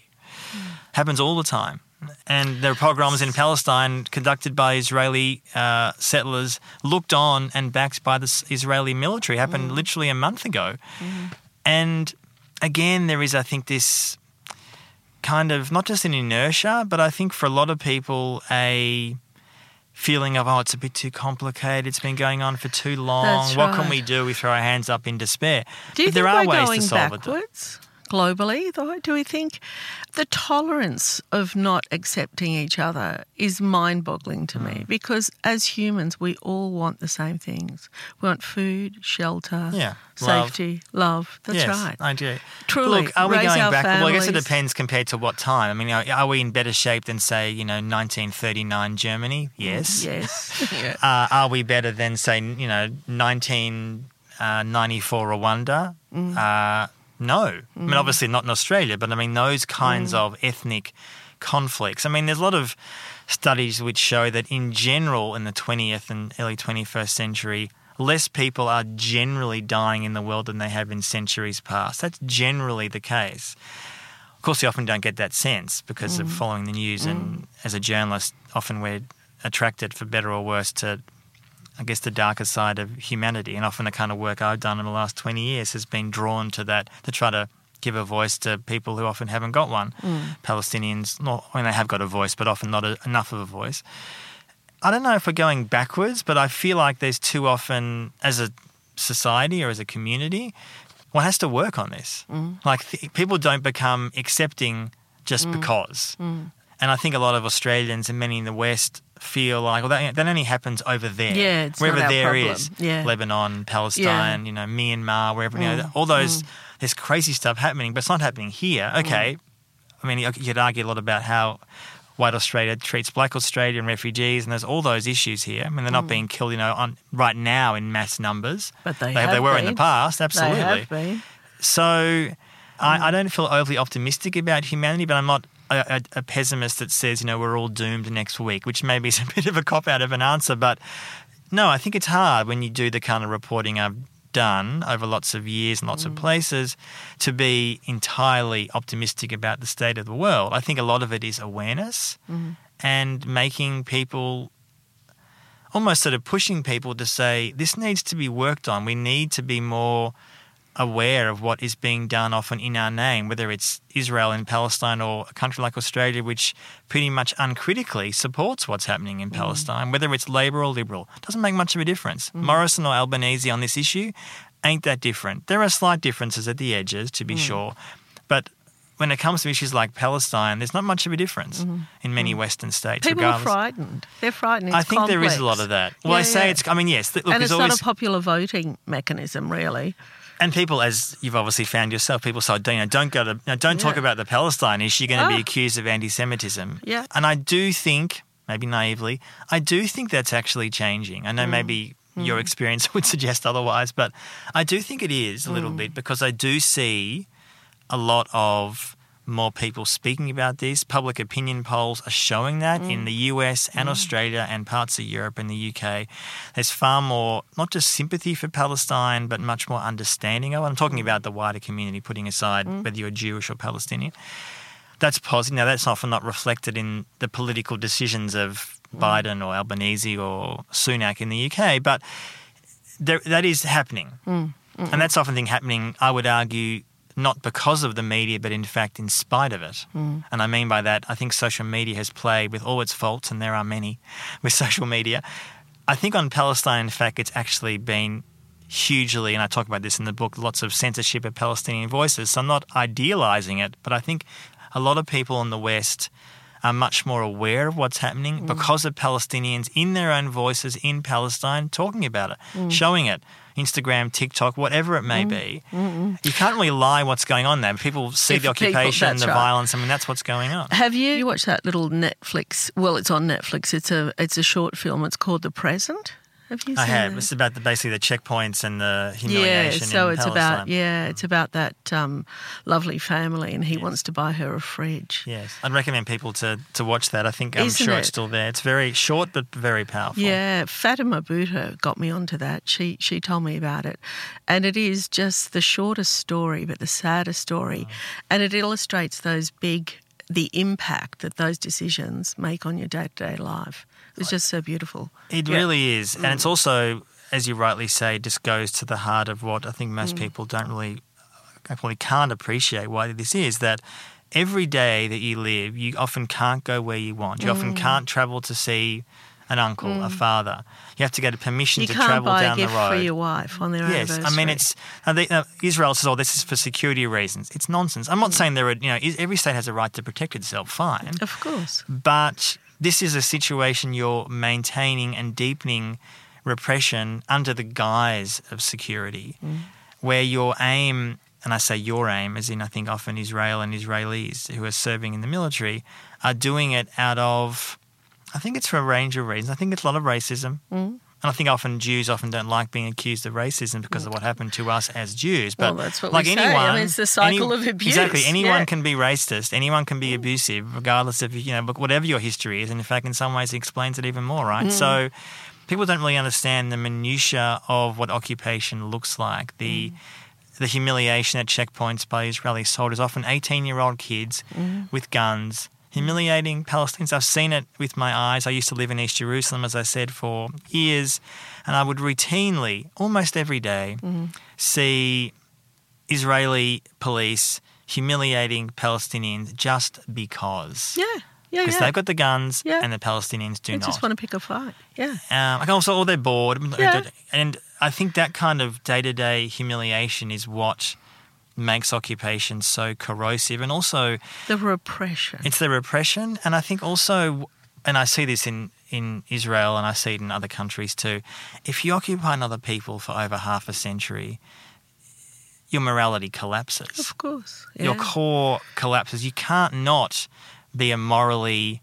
S3: Mm. Happens all the time. And there are pogroms in Palestine conducted by Israeli uh, settlers, looked on and backed by the Israeli military. Happened literally a month ago. Mm-hmm. And again, there is, I think, this kind of not just an inertia, but I think for a lot of people, a feeling of, oh, it's a bit too complicated. It's been going on for too long. What can we do? We throw our hands up in despair.
S2: Do you
S3: but there are
S2: we're
S3: ways
S2: going
S3: to solve it.
S2: Globally, though? Do we think the tolerance of not accepting each other is mind-boggling to
S3: Mm.
S2: me? Because as humans, we all want the same things. We want food, shelter,
S3: Yeah,
S2: safety, love. That's
S3: yes,
S2: right.
S3: I do.
S2: Truly,
S3: Look, are we going back? Well, I guess it depends compared to what time. I mean, are, are we in better shape than, say, you know, 1939 Germany? Yes.
S2: Yes. yeah.
S3: Uh, are we better than, say, you know, 1994 Rwanda?
S2: Mm.
S3: Uh, no. I mean, mm. obviously not in Australia, but I mean, those kinds
S2: Mm.
S3: of ethnic conflicts. I mean, there's a lot of studies which show that in general, in the 20th and early 21st century, less people are generally dying in the world than they have in centuries past. That's generally the case. Of course, you often don't get that sense because of mm. following the news, and mm. as a journalist, often we're attracted, for better or worse, to I guess the darker side of humanity. And often the kind of work I've done in the last 20 years has been drawn to that to try to give a voice to people who often haven't got one. Mm. Palestinians, not, I mean, they have got a voice, but often not a, enough of a voice. I don't know if we're going backwards, but I feel like there's too often, as a society or as a community, one has to work on this. Mm. Like th- people don't become accepting just mm. because. And I think a lot of Australians and many in the West feel like, well, that, that only happens over there.
S2: Yeah, it's
S3: wherever there
S2: problem.
S3: is,
S2: Yeah.
S3: Lebanon, Palestine, you know, Myanmar, wherever, you know, mm. all those, mm. there's crazy stuff happening, but it's not happening here. Mm. Okay. I mean, you could argue a lot about how white Australia treats black Australia and refugees, and there's all those issues here. I mean, they're not being killed, you know, on right now in mass numbers.
S2: But they
S3: they,
S2: have
S3: were in the past, absolutely.
S2: They been.
S3: So I, I don't feel overly optimistic about humanity, but I'm not a, a, a pessimist that says, you know, we're all doomed next week, which maybe is a bit of a cop out of an answer. But no, I think it's hard when you do the kind of reporting I've done over lots of years and lots of mm. places to be entirely optimistic about the state of the world. I think a lot of it is awareness mm-hmm. and making people almost sort of pushing people to say this needs to be worked on. We need to be more aware of what is being done often in our name, whether it's Israel and Palestine or a country like Australia, which pretty much uncritically supports what's happening in mm. Palestine, whether it's Labor or Liberal. Doesn't make much of a difference. Mm. Morrison or Albanese on this issue ain't that different. There are slight differences at the edges, to be mm. sure, but when it comes to issues like Palestine, there's not much of a difference mm-hmm. in many Western states.
S2: Mm-hmm. People are frightened. They're frightened. It's
S3: I think there is a lot of that. Well, I say
S2: yeah.
S3: it's. I mean, yes. Look,
S2: and it's
S3: always
S2: not a popular voting mechanism, really.
S3: And people, as you've obviously found yourself, people say, know, don't go to, you know, don't talk about the Palestine issue. You're going to be
S2: Ah.
S3: accused of anti-Semitism.
S2: Yeah.
S3: And I do think, maybe naively, I do think that's actually changing. I
S2: Mm.
S3: know maybe your experience would suggest otherwise, but I do think it is a little
S2: Mm.
S3: bit because I do see a lot of more people speaking about this. Public opinion polls are showing that
S2: Mm.
S3: in the US and Australia and parts of Europe and the UK. There's far more, not just sympathy for Palestine, but much more understanding of it. I'm talking about the wider community, putting aside
S2: Mm.
S3: whether you're Jewish or Palestinian. That's positive. Now, that's often not reflected in the political decisions of Biden or Albanese or Sunak in the UK, but there, that is happening. And that's often thing happening, I would argue, not because of the media, but in fact in spite of it. Hmm. And I mean by that, I think social media has played with all its faults, and there are many with social media. I think on Palestine, in fact, it's actually been hugely, and I talk about this in the book, lots of censorship of Palestinian voices. So I'm not idealizing it, but I think a lot of people in the West are much more aware of what's happening hmm. because of Palestinians in their own voices in Palestine talking about it, hmm. showing it. Instagram, TikTok, whatever it may mm. be. You can't really lie what's going on there. People see
S2: If
S3: the occupation,
S2: that's
S3: the
S2: right.
S3: violence. I mean, that's what's going on.
S2: Have you, you watched that little Netflix? Well, it's on Netflix. It's a it's a short film. It's called The Present. Have you?
S3: I have.
S2: that?
S3: It's about the, basically the checkpoints and the humiliation.
S2: Yeah,
S3: so
S2: it's
S3: Palestine.
S2: about yeah, it's about that um, lovely family, and he wants to buy her a fridge.
S3: Yes, I'd recommend people to, to watch that. I think I'm
S2: Isn't
S3: sure it's still there. It's very short but very powerful.
S2: Yeah, Fatima Bhutto got me onto that. She she told me about it, and it is just the shortest story, but the saddest story, and it illustrates those big the impact that those decisions make on your day to day life. It was just so beautiful.
S3: It
S2: Yeah.
S3: really is. And it's also, as you rightly say, just goes to the heart of what I think
S2: Mm.
S3: most people don't really, probably can't appreciate why this is that every day that you live, you often can't go where you want. You
S2: Mm.
S3: often can't travel to see an uncle, a father. You have to get a permission
S2: You
S3: to
S2: can't
S3: travel
S2: buy a
S3: down the
S2: gift
S3: road.
S2: for your wife on their own.
S3: Yes,
S2: anniversary.
S3: I mean it's uh, they, uh, Israel says, "Oh, this is for security reasons." It's nonsense. I'm not
S2: Mm.
S3: saying there are, you know, every state has a right to protect itself. Fine,
S2: of course.
S3: but this is a situation you're maintaining and deepening repression under the guise of security, mm. where your aim, and I say your aim, as in I think often Israel and Israelis who are serving in the military are doing it out of, I think it's for a range of reasons. I think it's a lot of racism. Mm. And I think often Jews often don't like being accused of racism because of what happened to us as Jews. But
S2: Well, that's what we
S3: like
S2: say. I
S3: anyone,
S2: mean, it's the cycle of abuse.
S3: Exactly. Anyone
S2: Yeah.
S3: can be racist. Anyone can be abusive, regardless of you know whatever your history is. And in fact, in some ways, it explains it even more, right? Mm. So people don't really understand the minutia of what occupation looks like. The mm. the humiliation at checkpoints by Israeli soldiers, often 18 year old kids mm. with guns, humiliating Palestinians. I've seen it with my eyes. I used to live in East Jerusalem, as I said, for years, and I would routinely, almost every day, see Israeli police humiliating Palestinians just because.
S2: Yeah, yeah,
S3: Because
S2: yeah.
S3: they've got the guns
S2: Yeah.
S3: and the Palestinians do
S2: they
S3: not.
S2: just want to pick a fight. Yeah.
S3: Um, like also, or they're bored.
S2: Yeah.
S3: And I think that kind of day to day humiliation is what makes occupation so corrosive. And also,
S2: The repression.
S3: it's the repression. And I think also, and I see this in, in Israel and I see it in other countries too, if you occupy another people for over half a century, your morality collapses
S2: of course. Yeah.
S3: your core collapses. You can't not be a morally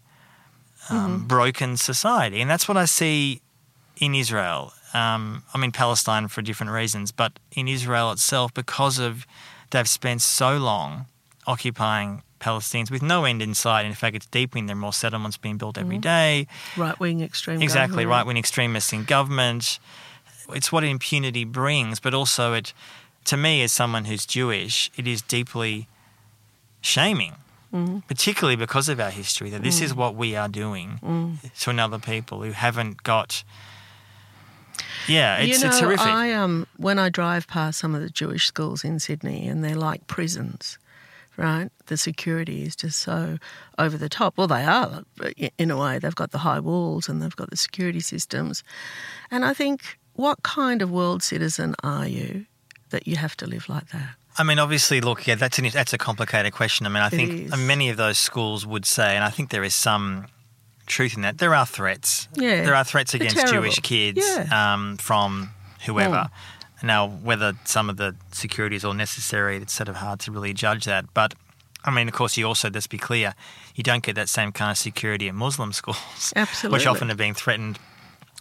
S3: um,
S2: Mm-hmm.
S3: broken society, and that's what I see in Israel. Um, I mean Palestine for different reasons, but in Israel itself, because of they've spent so long occupying Palestinians with no end in sight. In fact, it's deepening. There are more settlements being built every day.
S2: right wing extremists.
S3: Exactly, right wing extremists in government. It's what impunity brings, but also it, to me, as someone who's Jewish, it is deeply shaming,
S2: Mm-hmm.
S3: particularly because of our history, that this
S2: Mm.
S3: is what we are doing to another people who haven't got. Yeah, it's,
S2: you know,
S3: it's horrific.
S2: I um when I drive past some of the Jewish schools in Sydney, and they're like prisons, right? The security is just so over the top. Well, they are but in a way. They've got the high walls and they've got the security systems, and I think, what kind of world citizen are you that you have to live like that?
S3: I mean, obviously, look, yeah, that's an, that's a complicated question. I mean, I think
S2: is.
S3: many of those schools would say, and I think there is some truth in that. There are threats.
S2: Yeah.
S3: there are threats
S2: They're
S3: against
S2: terrible.
S3: Jewish kids
S2: Yeah.
S3: um, from whoever. Now, whether some of the security is all necessary, it's sort of hard to really judge that. But I mean, of course, you also let's be clear, you don't get that same kind of security at Muslim schools,
S2: Absolutely.
S3: which often have been threatened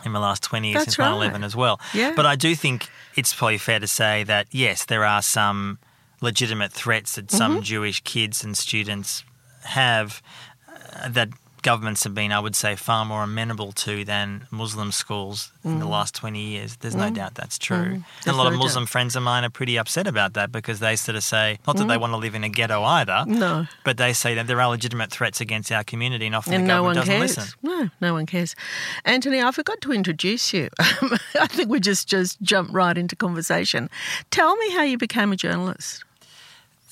S3: in the last 20 years
S2: That's
S3: since 9 11
S2: right.
S3: as well.
S2: Yeah.
S3: But I do think it's probably fair to say that, yes, there are some legitimate threats that some
S2: Mm-hmm.
S3: Jewish kids and students have uh, that governments have been, I would say, far more amenable to than Muslim schools in the last 20 years. There's no doubt that's true. and a
S2: Mm.
S3: Lot of
S2: doubt.
S3: Muslim friends of mine are pretty upset about that because they sort of say, not that they want to live in a ghetto either,
S2: Mm. No.
S3: but they say that there are legitimate threats against our community and often
S2: And
S3: the
S2: no
S3: government
S2: one
S3: doesn't
S2: cares.
S3: listen.
S2: No, no one cares. Antony, I forgot to introduce you. I think we just just jumped right into conversation. Tell me how you became a journalist.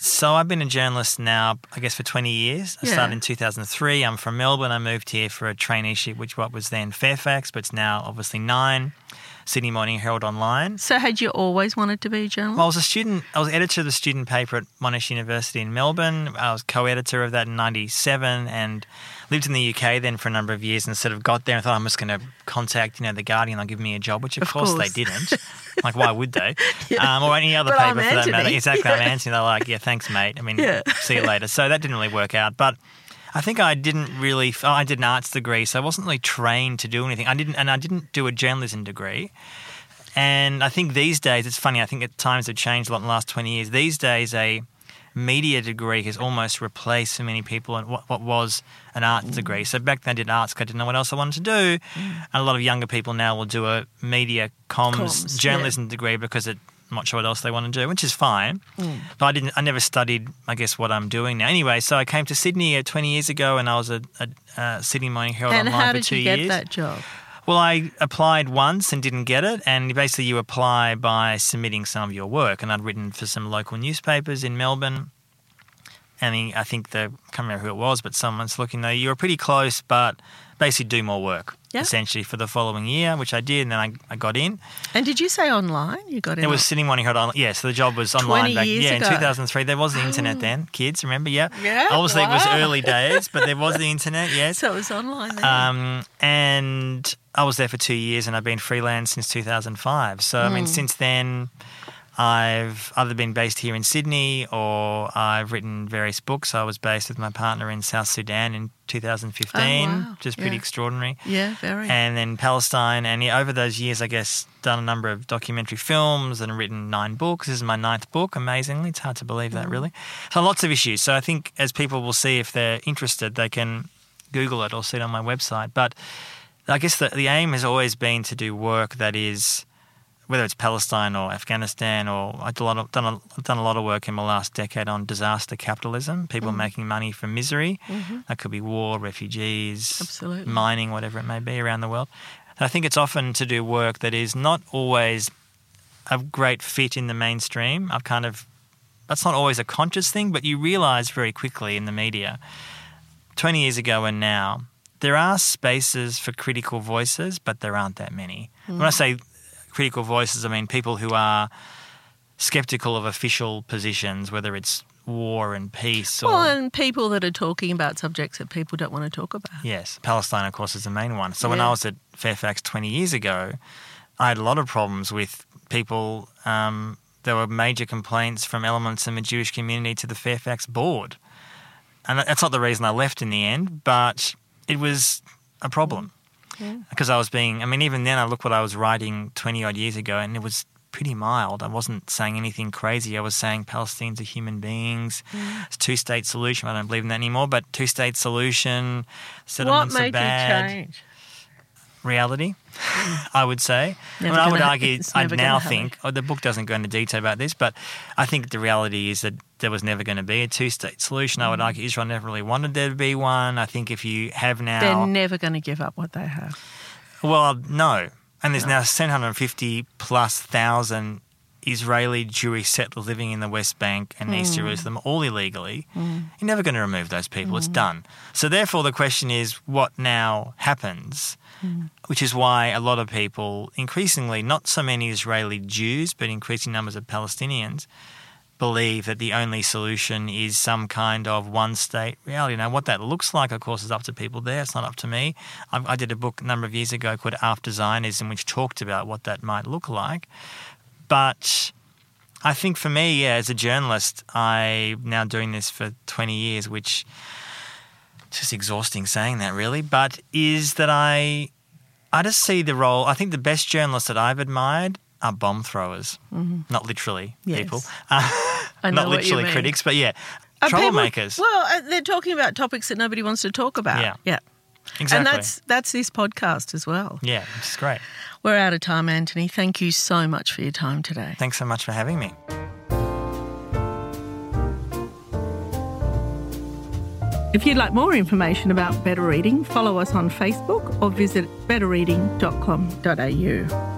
S3: So I've been a journalist now, I guess, for 20 years. I
S2: Yeah.
S3: started in 2003. I'm from Melbourne. I moved here for a traineeship, which what was then Fairfax, but it's now obviously Nine, Sydney Morning Herald Online.
S2: So, had you always wanted to be a journalist?
S3: Well, I was a student. I was editor of the student paper at Monash University in Melbourne. I was co-editor of that in '97 and lived in the UK then for a number of years. And sort of got there and thought I'm just going to contact, you know, the Guardian. They'll give me a job, which of,
S2: Of
S3: course,
S2: course.
S3: they didn't. like, why would they? um, or any other
S2: But
S3: paper
S2: I'm
S3: for that matter. Exactly, I'm Antony. They're like, yeah, thanks, mate. I mean,
S2: Yeah.
S3: see you later. So that didn't really work out, but. I think I didn't really. oh, I did an arts degree, so I wasn't really trained to do anything. I didn't, and I didn't do a journalism degree. And I think these days, it's funny, I think at times have changed a lot in the last 20 years. These days, a media degree has almost replaced for many people what, what was an arts degree. So back then I did arts I didn't know what else I wanted to do. And a lot of younger people now will do a media comms,
S2: Comms, yeah.
S3: journalism degree because it, I'm not sure what else they want to do, which is fine. But I didn't. I never studied. I guess what I'm doing now. Anyway, so I came to Sydney uh, 20 years ago, and I was a, a, uh Sydney Morning Herald
S2: and
S3: online
S2: how
S3: for
S2: did
S3: two
S2: you get
S3: years.
S2: that job?
S3: Well, I applied once and didn't get it, and basically you apply by submitting some of your work. And I'd written for some local newspapers in Melbourne. And I think the I can't remember who it was, but someone's looking though. You were pretty close, but basically do more work
S2: Yeah.
S3: essentially for the following year, which I did, and then I, I got in.
S2: And did you say online? You got in.
S3: It was Sydney Morning Herald online. Yeah, so the job was online
S2: 20
S3: back. yeah,
S2: ago.
S3: in 2003 there was the internet then. Kids, remember? Yeah.
S2: Yeah,
S3: Obviously it was early days, but there was the internet. Yes.
S2: So it was online. Then.
S3: Um, and I was there for two years, and I've been freelance since 2005. So I mean,
S2: Hmm.
S3: since then, I've either been based here in Sydney or I've written various books. I was based with my partner in South Sudan in 2015,
S2: Oh, wow.
S3: which is pretty
S2: Yeah.
S3: extraordinary.
S2: yeah, very.
S3: And then Palestine, and yeah, over those years, I guess, done a number of documentary films and written nine books. This is my ninth book, amazingly. It's hard to believe that, really. So lots of issues. So I think as people will see, if they're interested, they can Google it or see it on my website. But I guess the, the aim has always been to do work that is, whether it's Palestine or Afghanistan, or I've done a lot of, done a, lot of work in the last decade on disaster capitalism, people mm-hmm. making money from misery. Mm-hmm. That could be war, refugees,
S2: Absolutely.
S3: mining, whatever it may be around the world. And I think it's often to do work that is not always a great fit in the mainstream. I've kind of, that's not always a conscious thing, but you realize very quickly in the media, 20 years ago and now, there are spaces for critical voices, but there aren't that many. When I say critical voices, I mean people who are skeptical of official positions, whether it's war and peace or.
S2: well, and people that are talking about subjects that people don't want to talk about.
S3: Yes, Palestine, of course, is the main one. So when I was at Fairfax 20 years ago, I had a lot of problems with people. Um, there were major complaints from elements in the Jewish community to the Fairfax board. And that's not the reason I left in the end, but it was a problem. Because I was being, I mean, even then, I look what I was writing 20 odd years ago, and it was pretty mild. I wasn't saying anything crazy. I was saying Palestinians are human beings. Mm. It's two state solution. I don't believe in that anymore, but two state solution,
S2: What
S3: settlements are bad.
S2: you change?
S3: Reality, I would say.
S2: Never
S3: I, mean, I would argue, I now think, oh, the book doesn't go into detail about this, but I think the reality is that there was never going to be a two state solution.
S2: Mm.
S3: I would mm. argue Israel never really wanted there to be one. I think if you have now.
S2: They're never going to give up what they have.
S3: Well, uh, no. And there's now 750 plus thousand Israeli Jewish settlers living in the West Bank and East mm. Jerusalem, all illegally. Mm. You're never going to remove those people. It's done. So, therefore, the question is what now happens? Which is why a lot of people, increasingly, not so many Israeli Jews, but increasing numbers of Palestinians, believe that the only solution is some kind of one state reality. Now, what that looks like, of course, is up to people there. It's not up to me. I, I did a book a number of years ago called After Zionism, which talked about what that might look like. But I think for me, yeah, as a journalist, I'm now doing this for 20 years, which just exhausting saying that really, but is that I I just see the role. I think the best journalists that I've admired are bomb throwers, mm-hmm. not literally
S2: yes.
S3: people, uh, not literally critics, but yeah,
S2: are
S3: troublemakers.
S2: People, well, uh, they're talking about topics that nobody wants to talk about.
S3: Yeah,
S2: yeah,
S3: exactly.
S2: And that's that's this podcast as well.
S3: Yeah, which is great.
S2: We're out of time, Antony. Thank you so much for your time today.
S3: Thanks so much for having me.
S2: If you'd like more information about Better Reading, follow us on Facebook or visit betterreading.com.au.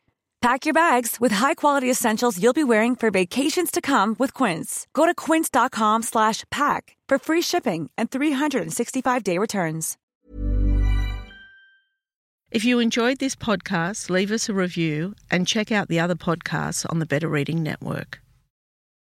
S4: Pack your bags with high-quality essentials you'll be wearing for vacations to come with Quince. Go to quince.com slash pack for free shipping and 365-day returns.
S2: If you enjoyed this podcast, leave us a review and check out the other podcasts on the Better Reading Network.